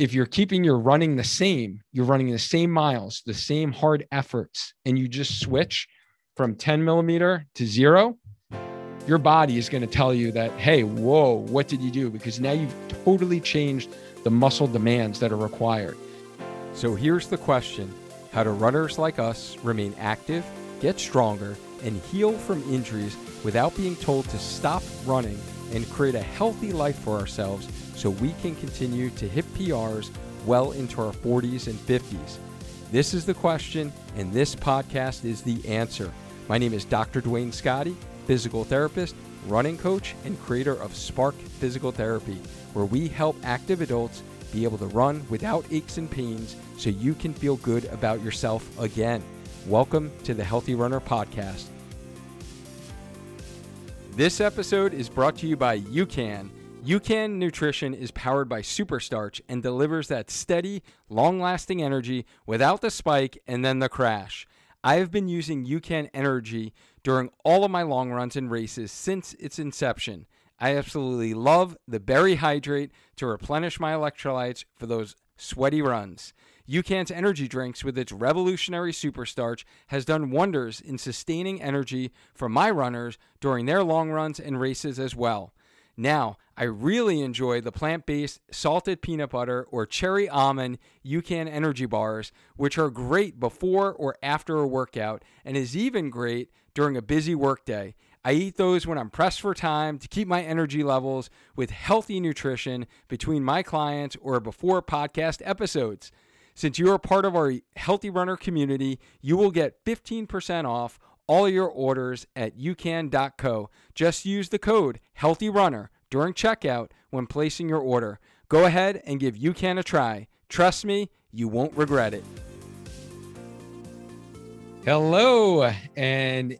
if you're keeping your running the same, you're running the same miles, the same hard efforts, and you just switch from 10 millimeter to zero, your body is going to tell you that, hey, whoa, what did you do? Because now you've totally changed the muscle demands that are required. So here's the question How do runners like us remain active, get stronger, and heal from injuries without being told to stop running and create a healthy life for ourselves so we can continue to hit PRs well into our 40s and 50s? This is the question, and this podcast is the answer. My name is Dr. Duane Scotti, physical therapist, running coach, and creator of Spark Physical Therapy, where we help active adults be able to run without aches and pains so you can feel good about yourself again. Welcome to the Healthy Runner Podcast. This episode is brought to you by UCAN. UCAN Nutrition is powered by Superstarch and delivers that steady, long lasting energy without the spike and then the crash. I have been using UCAN Energy during all of my long runs and races since its inception. I absolutely love the Berry Hydrate to replenish my electrolytes for those sweaty runs. UCAN's energy drinks with its revolutionary superstarch has done wonders in sustaining energy for my runners during their long runs and races as well. Now, I really enjoy the plant based salted peanut butter or cherry almond UCAN energy bars, which are great before or after a workout and is even great during a busy workday. I eat those when I'm pressed for time to keep my energy levels with healthy nutrition between my clients or before podcast episodes. Since you are part of our Healthy Runner community, you will get 15% off all your orders at ucan.co. Just use the code HEALTHYRUNNER during checkout when placing your order. Go ahead and give UCAN a try. Trust me, you won't regret it. Hello, and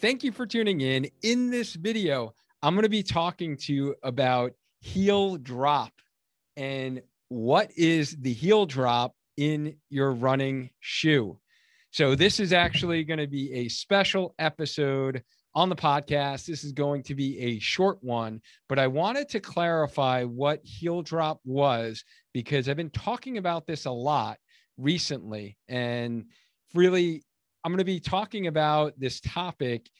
thank you for tuning in. In this video, I'm going to be talking to you about heel drop and what is the heel drop in your running shoe. So, this is actually going to be a special episode on the podcast. This is going to be a short one, but I wanted to clarify what heel drop was because I've been talking about this a lot recently. And really, I'm going to be talking about this topic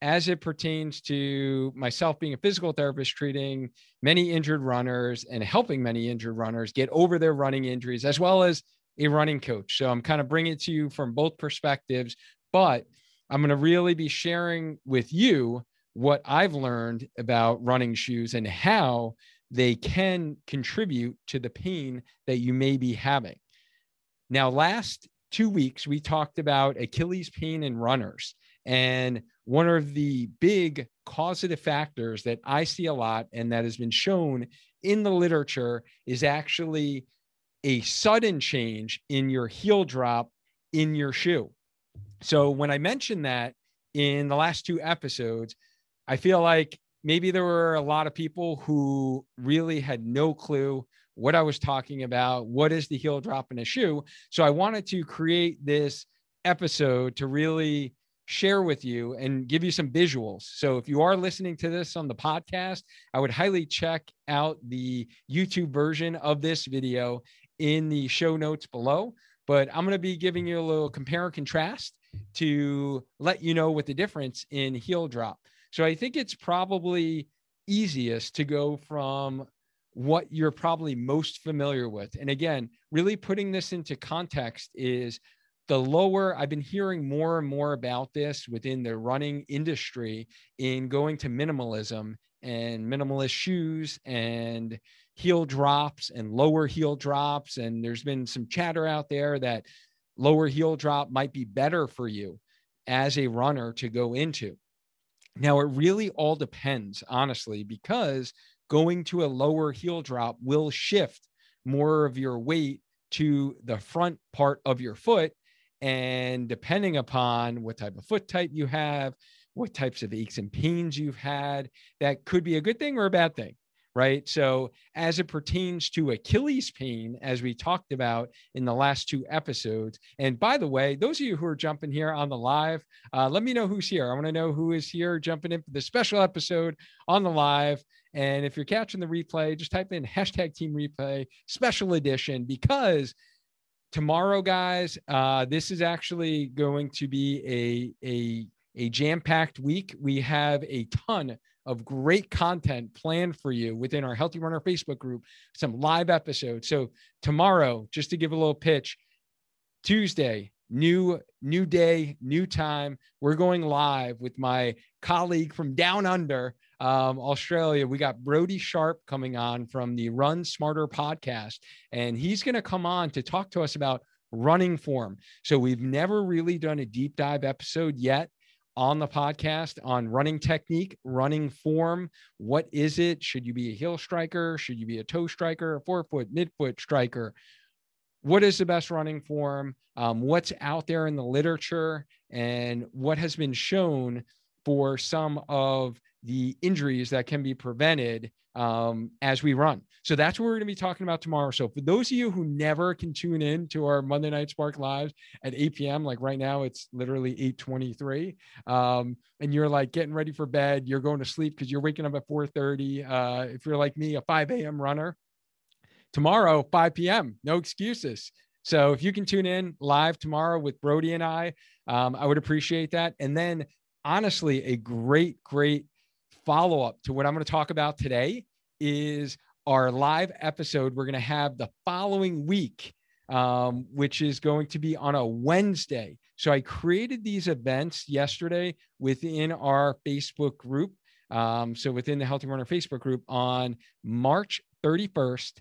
as it pertains to myself being a physical therapist treating many injured runners and helping many injured runners get over their running injuries as well as a running coach. So I'm kind of bringing it to you from both perspectives, but I'm going to really be sharing with you what I've learned about running shoes and how they can contribute to the pain that you may be having. Now, last two weeks, we talked about Achilles pain in runners. And one of the big causative factors that I see a lot and that has been shown in the literature is actually a sudden change in your heel drop in your shoe. So when I mentioned that in the last two episodes, I feel like maybe there were a lot of people who really had no clue what I was talking about. What is the heel drop in a shoe? So I wanted to create this episode to really share with you and give you some visuals. So if you are listening to this on the podcast, I would highly check out the YouTube version of this video in the show notes below. But I'm going to be giving you a little compare and contrast to let you know what the difference in heel drop. So I think it's probably easiest to go from what you're probably most familiar with. And again, really putting this into context is the lower i've been hearing more and more about this within the running industry in going to minimalism and minimalist shoes and heel drops and lower heel drops and there's been some chatter out there that lower heel drop might be better for you as a runner to go into. Now, it really all depends, honestly, because going to a lower heel drop will shift more of your weight to the front part of your foot. And depending upon what type of foot type you have, what types of aches and pains you've had, that could be a good thing or a bad thing, right? So, as it pertains to Achilles pain, as we talked about in the last two episodes, and by the way, those of you who are jumping here on the live, uh, let me know who's here. I want to know who is here jumping in for the special episode on the live. And if you're catching the replay, just type in hashtag team replay special edition because tomorrow, guys, uh, this is actually going to be a, a, a jam packed week. We have a ton of great content planned for you within our Healthy Runner Facebook group, some live episodes. So tomorrow, just to give a little pitch, Tuesday, new new day, new time. We're going live with my colleague from down under um, Australia. We got Brodie Sharp coming on from the Run Smarter podcast, and he's going to come on to talk to us about running form. So we've never really done a deep dive episode yet on the podcast on running technique, running form. What is it? Should you be a heel striker? Should you be a toe striker, a forefoot, midfoot striker? What is the best running form? Um, what's out there in the literature and what has been shown for some of the injuries that can be prevented um, as we run. So that's what we're going to be talking about tomorrow. So for those of you who never can tune in to our Monday Night Spark Lives at 8 p.m., like right now it's literally 8:23, um, and you're like getting ready for bed, you're going to sleep because you're waking up at 4:30. Uh, if you're like me, a 5 a.m. runner, tomorrow 5 p.m. No excuses. So if you can tune in live tomorrow with Brodie and I, um, I would appreciate that. And then honestly, a great, great follow up to what I'm going to talk about today is our live episode. We're going to have the following week, um, which is going to be on a Wednesday. So I created these events yesterday within our Facebook group. Um, so within the Healthy Runner Facebook group on March 31st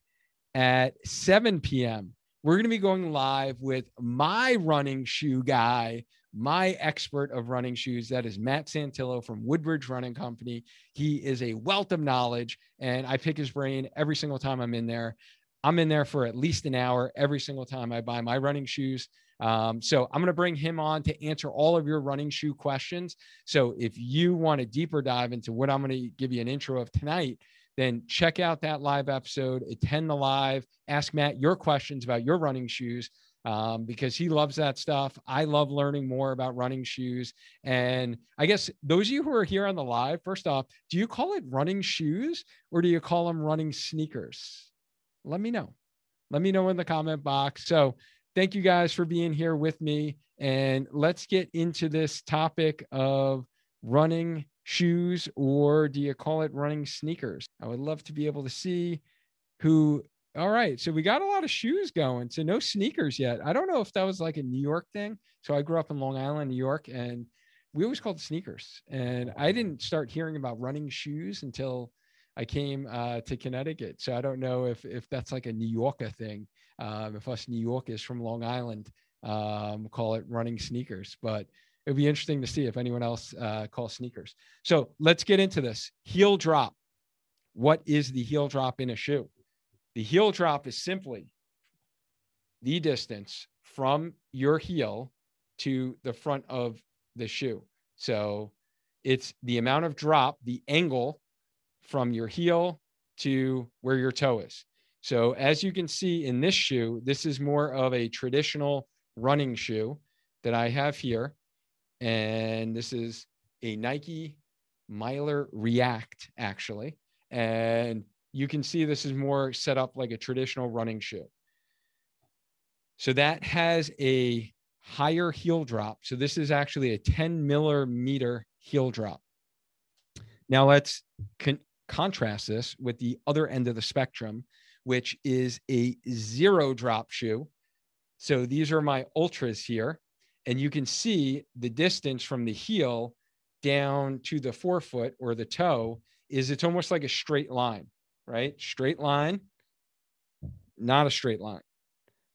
at 7 p.m. We're going to be going live with my running shoe guy, my expert of running shoes. That is Matt Santillo from Woodbridge Running Company. He is a wealth of knowledge, and I pick his brain every single time I'm in there. I'm in there for at least an hour every single time I buy my running shoes. Um, so I'm going to bring him on to answer all of your running shoe questions. So if you want a deeper dive into what I'm going to give you an intro of tonight, then check out that live episode, attend the live, ask Matt your questions about your running shoes um, because he loves that stuff. I love learning more about running shoes. And I guess those of you who are here on the live, first off, do you call it running shoes or do you call them running sneakers? Let me know. Let me know in the comment box. So, thank you guys for being here with me. And let's get into this topic of running shoes or do you call it running sneakers? I would love to be able to see who all right. So we got a lot of shoes going. So no sneakers yet. I don't know if that was like a New York thing. So I grew up in Long Island, New York, and we always called sneakers. And I didn't start hearing about running shoes until I came uh, to Connecticut. So I don't know if if that's like a New Yorker thing. Um, if us New Yorkers from Long Island um, call it running sneakers, but it would be interesting to see if anyone else uh, calls sneakers. So let's get into this heel drop. What is the heel drop in a shoe? The heel drop is simply the distance from your heel to the front of the shoe. So it's the amount of drop, the angle from your heel to where your toe is. So as you can see in this shoe, this is more of a traditional running shoe that I have here. And this is a Nike Miler React, actually. And you can see this is more set up like a traditional running shoe. So that has a higher heel drop. So this is actually a 10 millimeter heel drop. Now let's con- contrast this with the other end of the spectrum, which is a zero drop shoe. So these are my Altras here. And you can see the distance from the heel down to the forefoot or the toe is it's almost like a straight line right? Straight line, not a straight line.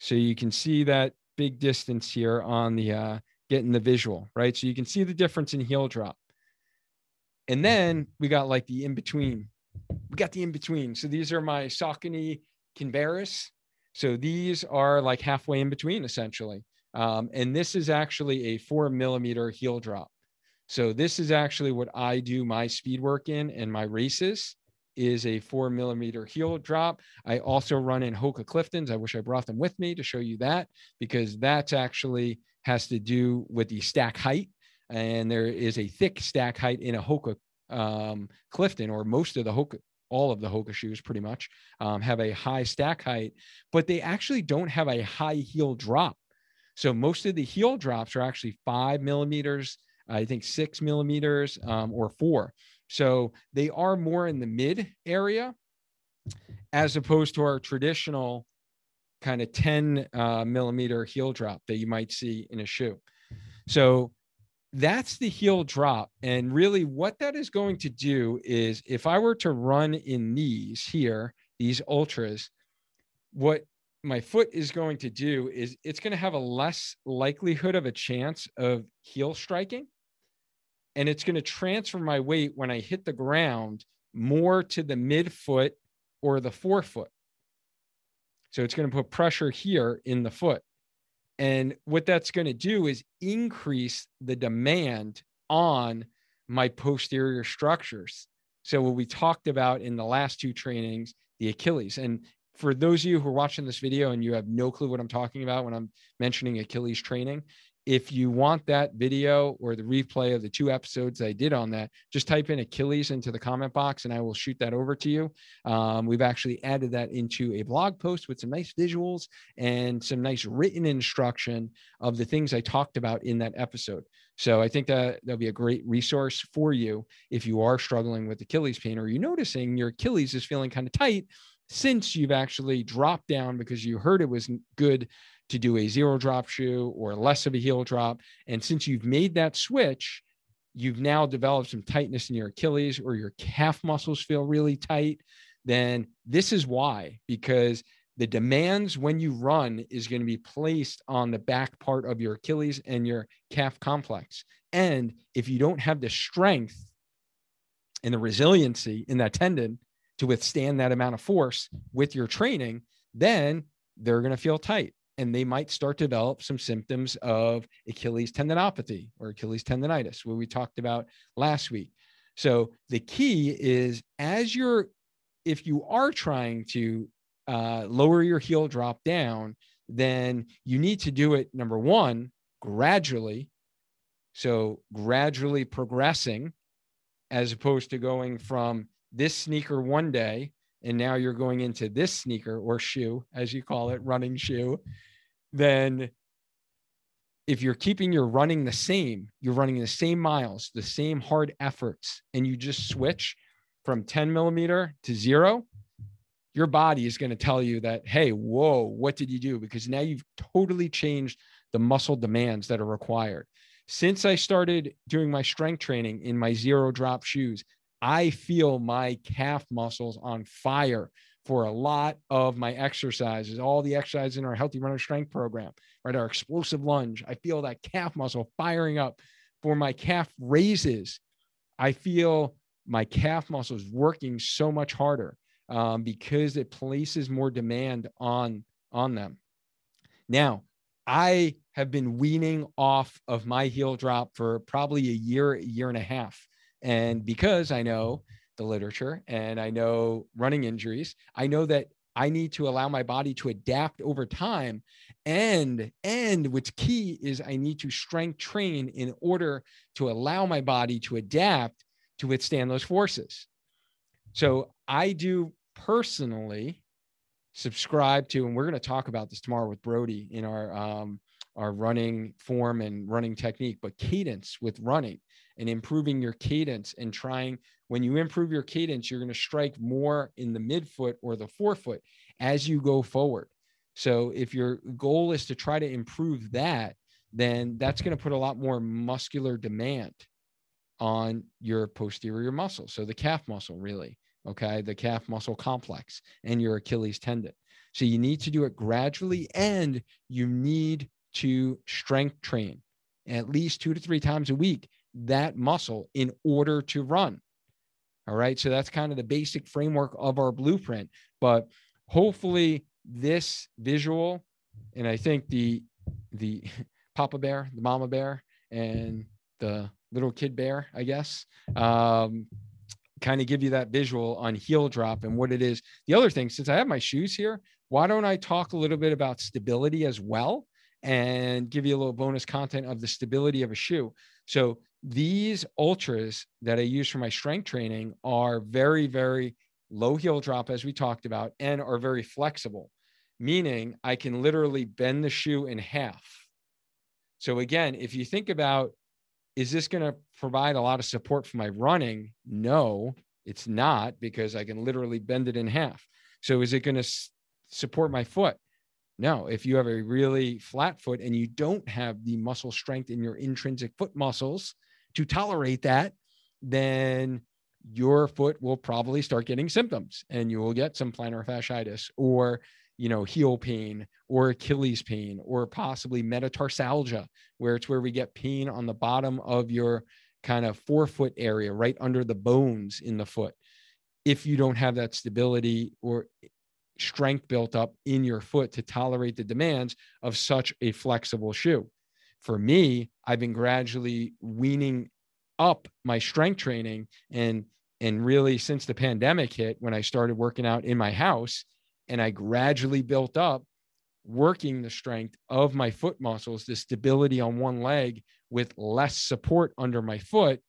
So you can see that big distance here on the uh, getting the visual, right? So you can see the difference in heel drop. And then we got like the in between. We got the in between. So these are my Saucony Kinvaris. So these are like halfway in between essentially. Um, and this is actually a four millimeter heel drop. So this is actually what I do my speed work in and my races is a four millimeter heel drop. I also run in Hoka Cliftons. I wish I brought them with me to show you that because that's actually has to do with the stack height. And there is a thick stack height in a Hoka um, Clifton, or most of the Hoka, all of the Hoka shoes pretty much um, have a high stack height, but they actually don't have a high heel drop. So most of the heel drops are actually five millimeters, I think six millimeters um, or four. So they are more in the mid area as opposed to our traditional kind of 10 uh, millimeter heel drop that you might see in a shoe. So that's the heel drop. And really, what that is going to do is if I were to run in these here, these Altras, what my foot is going to do is it's going to have a less likelihood of a chance of heel striking and it's going to transfer my weight when I hit the ground more to the midfoot or the forefoot. So it's going to put pressure here in the foot. And what that's going to do is increase the demand on my posterior structures. So, what we talked about in the last two trainings, the Achilles. And for those of you who are watching this video and you have no clue what I'm talking about when I'm mentioning Achilles training, if you want that video or the replay of the two episodes I did on that, just type in Achilles into the comment box and I will shoot that over to you. Um, we've actually added that into a blog post with some nice visuals and some nice written instruction of the things I talked about in that episode. So I think that that'll be a great resource for you if you are struggling with Achilles pain or you're noticing your Achilles is feeling kind of tight since you've actually dropped down because you heard it was good to do a zero drop shoe or less of a heel drop. And since you've made that switch, you've now developed some tightness in your Achilles or your calf muscles feel really tight, then this is why, because the demands when you run is going to be placed on the back part of your Achilles and your calf complex. And if you don't have the strength and the resiliency in that tendon to withstand that amount of force with your training, then they're going to feel tight and they might start to develop some symptoms of Achilles tendinopathy or Achilles tendonitis, what we talked about last week. So the key is as you're, if you are trying to uh, lower your heel drop down, then you need to do it, number one, gradually. So gradually progressing as opposed to going from this sneaker one day and now you're going into this sneaker or shoe, as you call it, running shoe, then if you're keeping your running the same, you're running the same miles, the same hard efforts, and you just switch from 10 millimeter to zero, your body is going to tell you that, hey, whoa, what did you do? Because now you've totally changed the muscle demands that are required. Since I started doing my strength training in my zero drop shoes, I feel my calf muscles on fire for a lot of my exercises, all the exercises in our healthy runner strength program, right? Our explosive lunge. I feel that calf muscle firing up for my calf raises. I feel my calf muscles working so much harder um, because it places more demand on on them. Now, I have been weaning off of my heel drop for probably a year, year and a half. And because I know the literature and I know running injuries, I know that I need to allow my body to adapt over time. And and what's key is I need to strength train in order to allow my body to adapt to withstand those forces. So I do personally subscribe to, and we're going to talk about this tomorrow with Brodie in our um, our running form and running technique, but cadence with running and improving your cadence and trying when you improve your cadence, you're going to strike more in the midfoot or the forefoot as you go forward. So if your goal is to try to improve that, then that's going to put a lot more muscular demand on your posterior muscle. So the calf muscle, really, okay, the calf muscle complex and your Achilles tendon. So you need to do it gradually and you need to strength train at least two to three times a week that muscle in order to run. All right. So that's kind of the basic framework of our blueprint. But hopefully, this visual, and I think the the Papa Bear, the Mama Bear, and the little kid bear, I guess, um, kind of give you that visual on heel drop and what it is. The other thing, since I have my shoes here, why don't I talk a little bit about stability as well and give you a little bonus content of the stability of a shoe? So these Altras that I use for my strength training are very, very low heel drop, as we talked about, and are very flexible, meaning I can literally bend the shoe in half. So again, if you think about is this going to provide a lot of support for my running? No, it's not because I can literally bend it in half. So is it going to support my foot? No, if you have a really flat foot and you don't have the muscle strength in your intrinsic foot muscles to tolerate that, then your foot will probably start getting symptoms and you will get some plantar fasciitis or you know, heel pain or Achilles pain or possibly metatarsalgia, where it's where we get pain on the bottom of your kind of forefoot area, right under the bones in the foot. If you don't have that stability or strength built up in your foot to tolerate the demands of such a flexible shoe. For me, I've been gradually weaning up my strength training and and really since the pandemic hit when I started working out in my house and I gradually built up working the strength of my foot muscles, the stability on one leg with less support under my foot,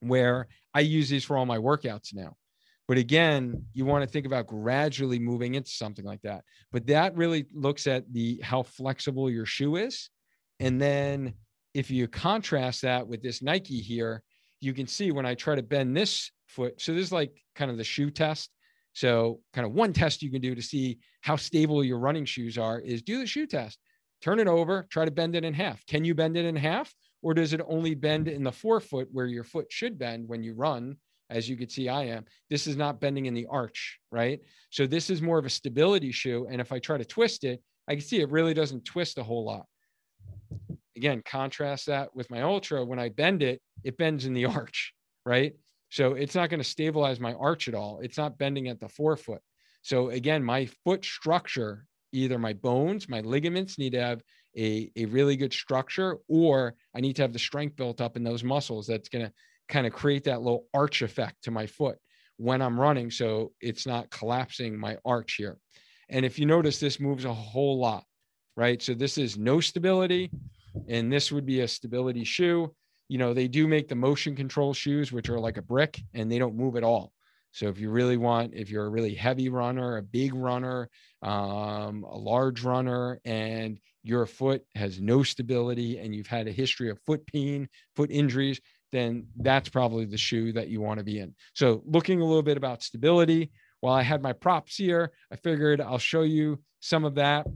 where I use these for all my workouts now. But again, you want to think about gradually moving into something like that. But that really looks at the how flexible your shoe is. And then if you contrast that with this Nike here, you can see when I try to bend this foot. So this is like kind of the shoe test. So, kind of one test you can do to see how stable your running shoes are is do the shoe test. Turn it over, try to bend it in half. Can you bend it in half? Or does it only bend in the forefoot where your foot should bend when you run? As you can see, I am. This is not bending in the arch, right? So, this is more of a stability shoe. And if I try to twist it, I can see it really doesn't twist a whole lot. Again, contrast that with my Altra. When I bend it, it bends in the arch, right? So it's not going to stabilize my arch at all. It's not bending at the forefoot. So again, my foot structure, either my bones, my ligaments need to have a, a really good structure, or I need to have the strength built up in those muscles that's going to kind of create that little arch effect to my foot when I'm running. So it's not collapsing my arch here. And if you notice, this moves a whole lot, right? So this is no stability, and this would be a stability shoe you know, they do make the motion control shoes, which are like a brick and they don't move at all. So if you really want, if you're a really heavy runner, a big runner, um, a large runner, and your foot has no stability and you've had a history of foot pain, foot injuries, then that's probably the shoe that you want to be in. So looking a little bit about stability, while I had my props here, I figured I'll show you some of that.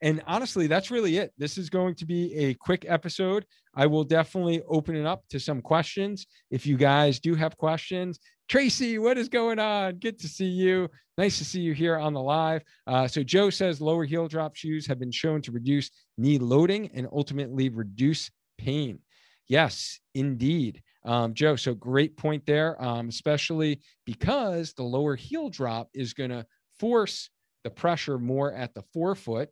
And honestly, that's really it. This is going to be a quick episode. I will definitely open it up to some questions. If you guys do have questions, Tracy, what is going on? Good to see you. Nice to see you here on the live. Uh, so, Joe says lower heel drop shoes have been shown to reduce knee loading and ultimately reduce pain. Yes, indeed. Um, Joe, so great point there, um, especially because the lower heel drop is going to force the pressure more at the forefoot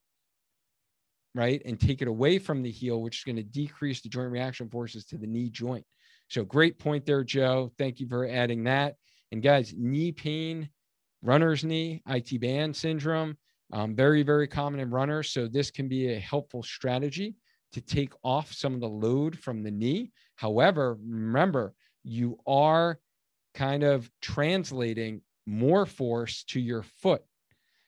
right? And take it away from the heel, which is going to decrease the joint reaction forces to the knee joint. So great point there, Joe. Thank you for adding that. And guys, knee pain, runner's knee, IT band syndrome, um, very, very common in runners. So this can be a helpful strategy to take off some of the load from the knee. However, remember, you are kind of translating more force to your foot.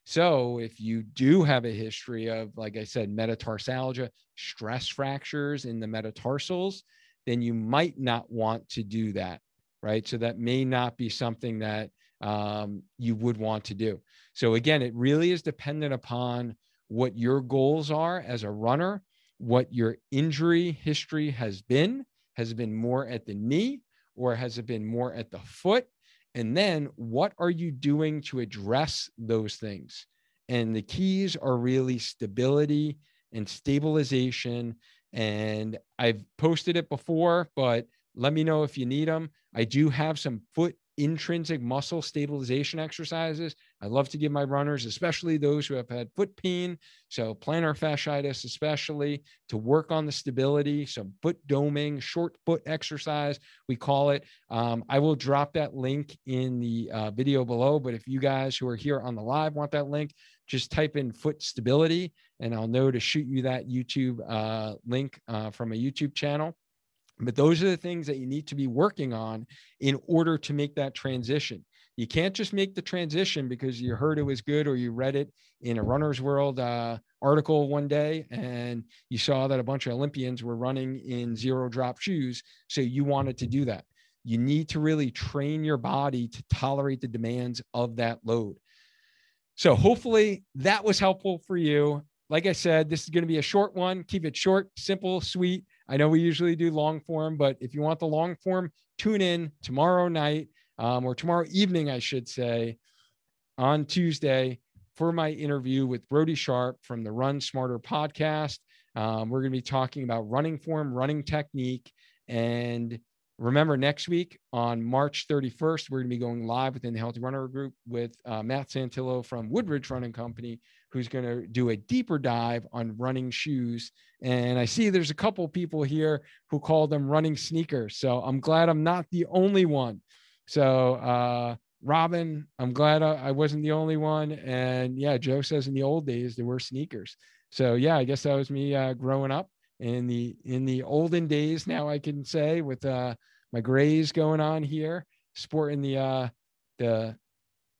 So if you do have a history of, like I said, metatarsalgia, stress fractures in the metatarsals, then you might not want to do that, right? So that may not be something that um, you would want to do. So again, it really is dependent upon what your goals are as a runner, what your injury history has been. Has it been more at the knee or has it been more at the foot? And then what are you doing to address those things? And the keys are really stability and stabilization. And I've posted it before, but let me know if you need them. I do have some foot intrinsic muscle stabilization exercises. I love to give my runners, especially those who have had foot pain, so plantar fasciitis, especially to work on the stability. So, foot doming, short foot exercise, we call it. Um, I will drop that link in the uh, video below. But if you guys who are here on the live want that link, just type in foot stability and I'll know to shoot you that YouTube uh, link uh, from a YouTube channel. But those are the things that you need to be working on in order to make that transition. You can't just make the transition because you heard it was good or you read it in a runner's world uh, article one day and you saw that a bunch of Olympians were running in zero drop shoes. So you wanted to do that. You need to really train your body to tolerate the demands of that load. So hopefully that was helpful for you. Like I said, this is going to be a short one. Keep it short, simple, sweet. I know we usually do long form, but if you want the long form, tune in tomorrow night um, or tomorrow evening, I should say, on Tuesday for my interview with Brodie Sharp from the Run Smarter podcast. Um, we're going to be talking about running form, running technique, and Remember, next week on March 31st, we're going to be going live within the Healthy Runner Group with uh, Matt Santillo from Woodbridge Running Company, who's going to do a deeper dive on running shoes. And I see there's a couple people here who call them running sneakers. So I'm glad I'm not the only one. So, uh, Robin, I'm glad I, wasn't the only one. And yeah, Joe says in the old days there were sneakers. So yeah, I guess that was me uh, growing up in the in the olden days now i can say with uh my grays going on here sporting the uh the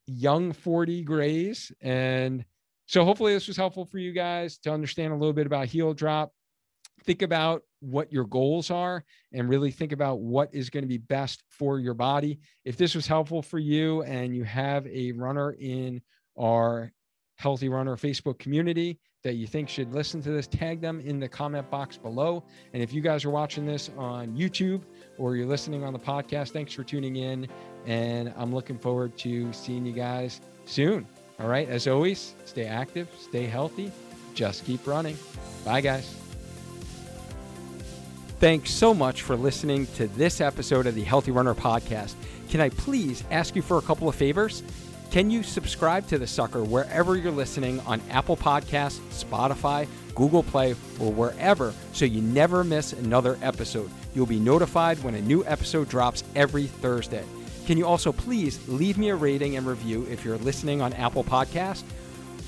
young 40 grays and so hopefully this was helpful for you guys to understand a little bit about heel drop think about what your goals are and really think about what is going to be best for your body if this was helpful for you and you have a runner in our healthy runner facebook community that you think should listen to this, tag them in the comment box below. And if you guys are watching this on YouTube or you're listening on the podcast, thanks for tuning in. And I'm looking forward to seeing you guys soon. All right. As always, stay active, stay healthy, just keep running. Bye, guys. Thanks so much for listening to this episode of the Healthy Runner Podcast. Can I please ask you for a couple of favors? Can you subscribe to the sucker wherever you're listening on Apple Podcasts, Spotify, Google Play, or wherever so you never miss another episode? You'll be notified when a new episode drops every Thursday. Can you also please leave me a rating and review if you're listening on Apple Podcasts?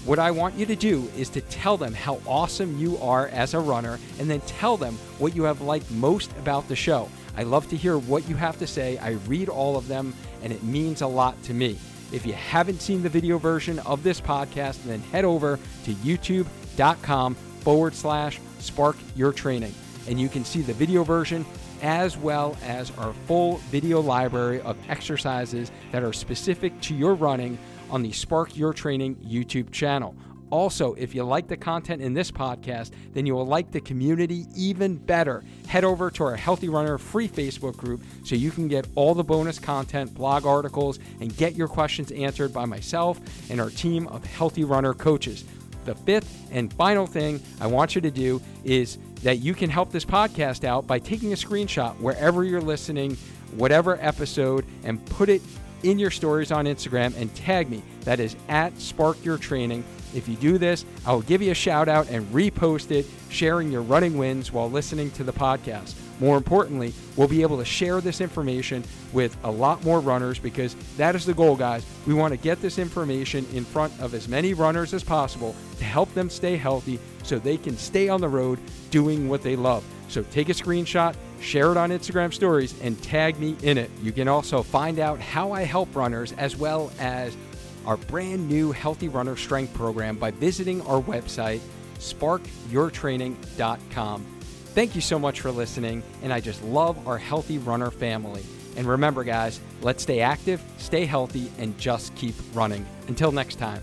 What I want you to do is to tell them how awesome you are as a runner and then tell them what you have liked most about the show. I love to hear what you have to say. I read all of them and it means a lot to me. If you haven't seen the video version of this podcast, then head over to youtube.com forward slash spark your training. And you can see the video version as well as our full video library of exercises that are specific to your running on the Spark Your Training YouTube channel. Also, if you like the content in this podcast, then you will like the community even better. Head over to our Healthy Runner free Facebook group so you can get all the bonus content, blog articles, and get your questions answered by myself and our team of Healthy Runner coaches. The fifth and final thing I want you to do is that you can help this podcast out by taking a screenshot wherever you're listening, whatever episode, and put it in your stories on Instagram and tag me. That is at Spark Your Training if you do this, I will give you a shout out and repost it, sharing your running wins while listening to the podcast. More importantly, we'll be able to share this information with a lot more runners because that is the goal, guys. We want to get this information in front of as many runners as possible to help them stay healthy so they can stay on the road doing what they love. So take a screenshot, share it on Instagram stories, and tag me in it. You can also find out how I help runners as well as our brand new Healthy Runner Strength program by visiting our website, sparkyourtraining.com. Thank you so much for listening, and I just love our Healthy Runner family. And remember, guys, let's stay active, stay healthy, and just keep running. Until next time.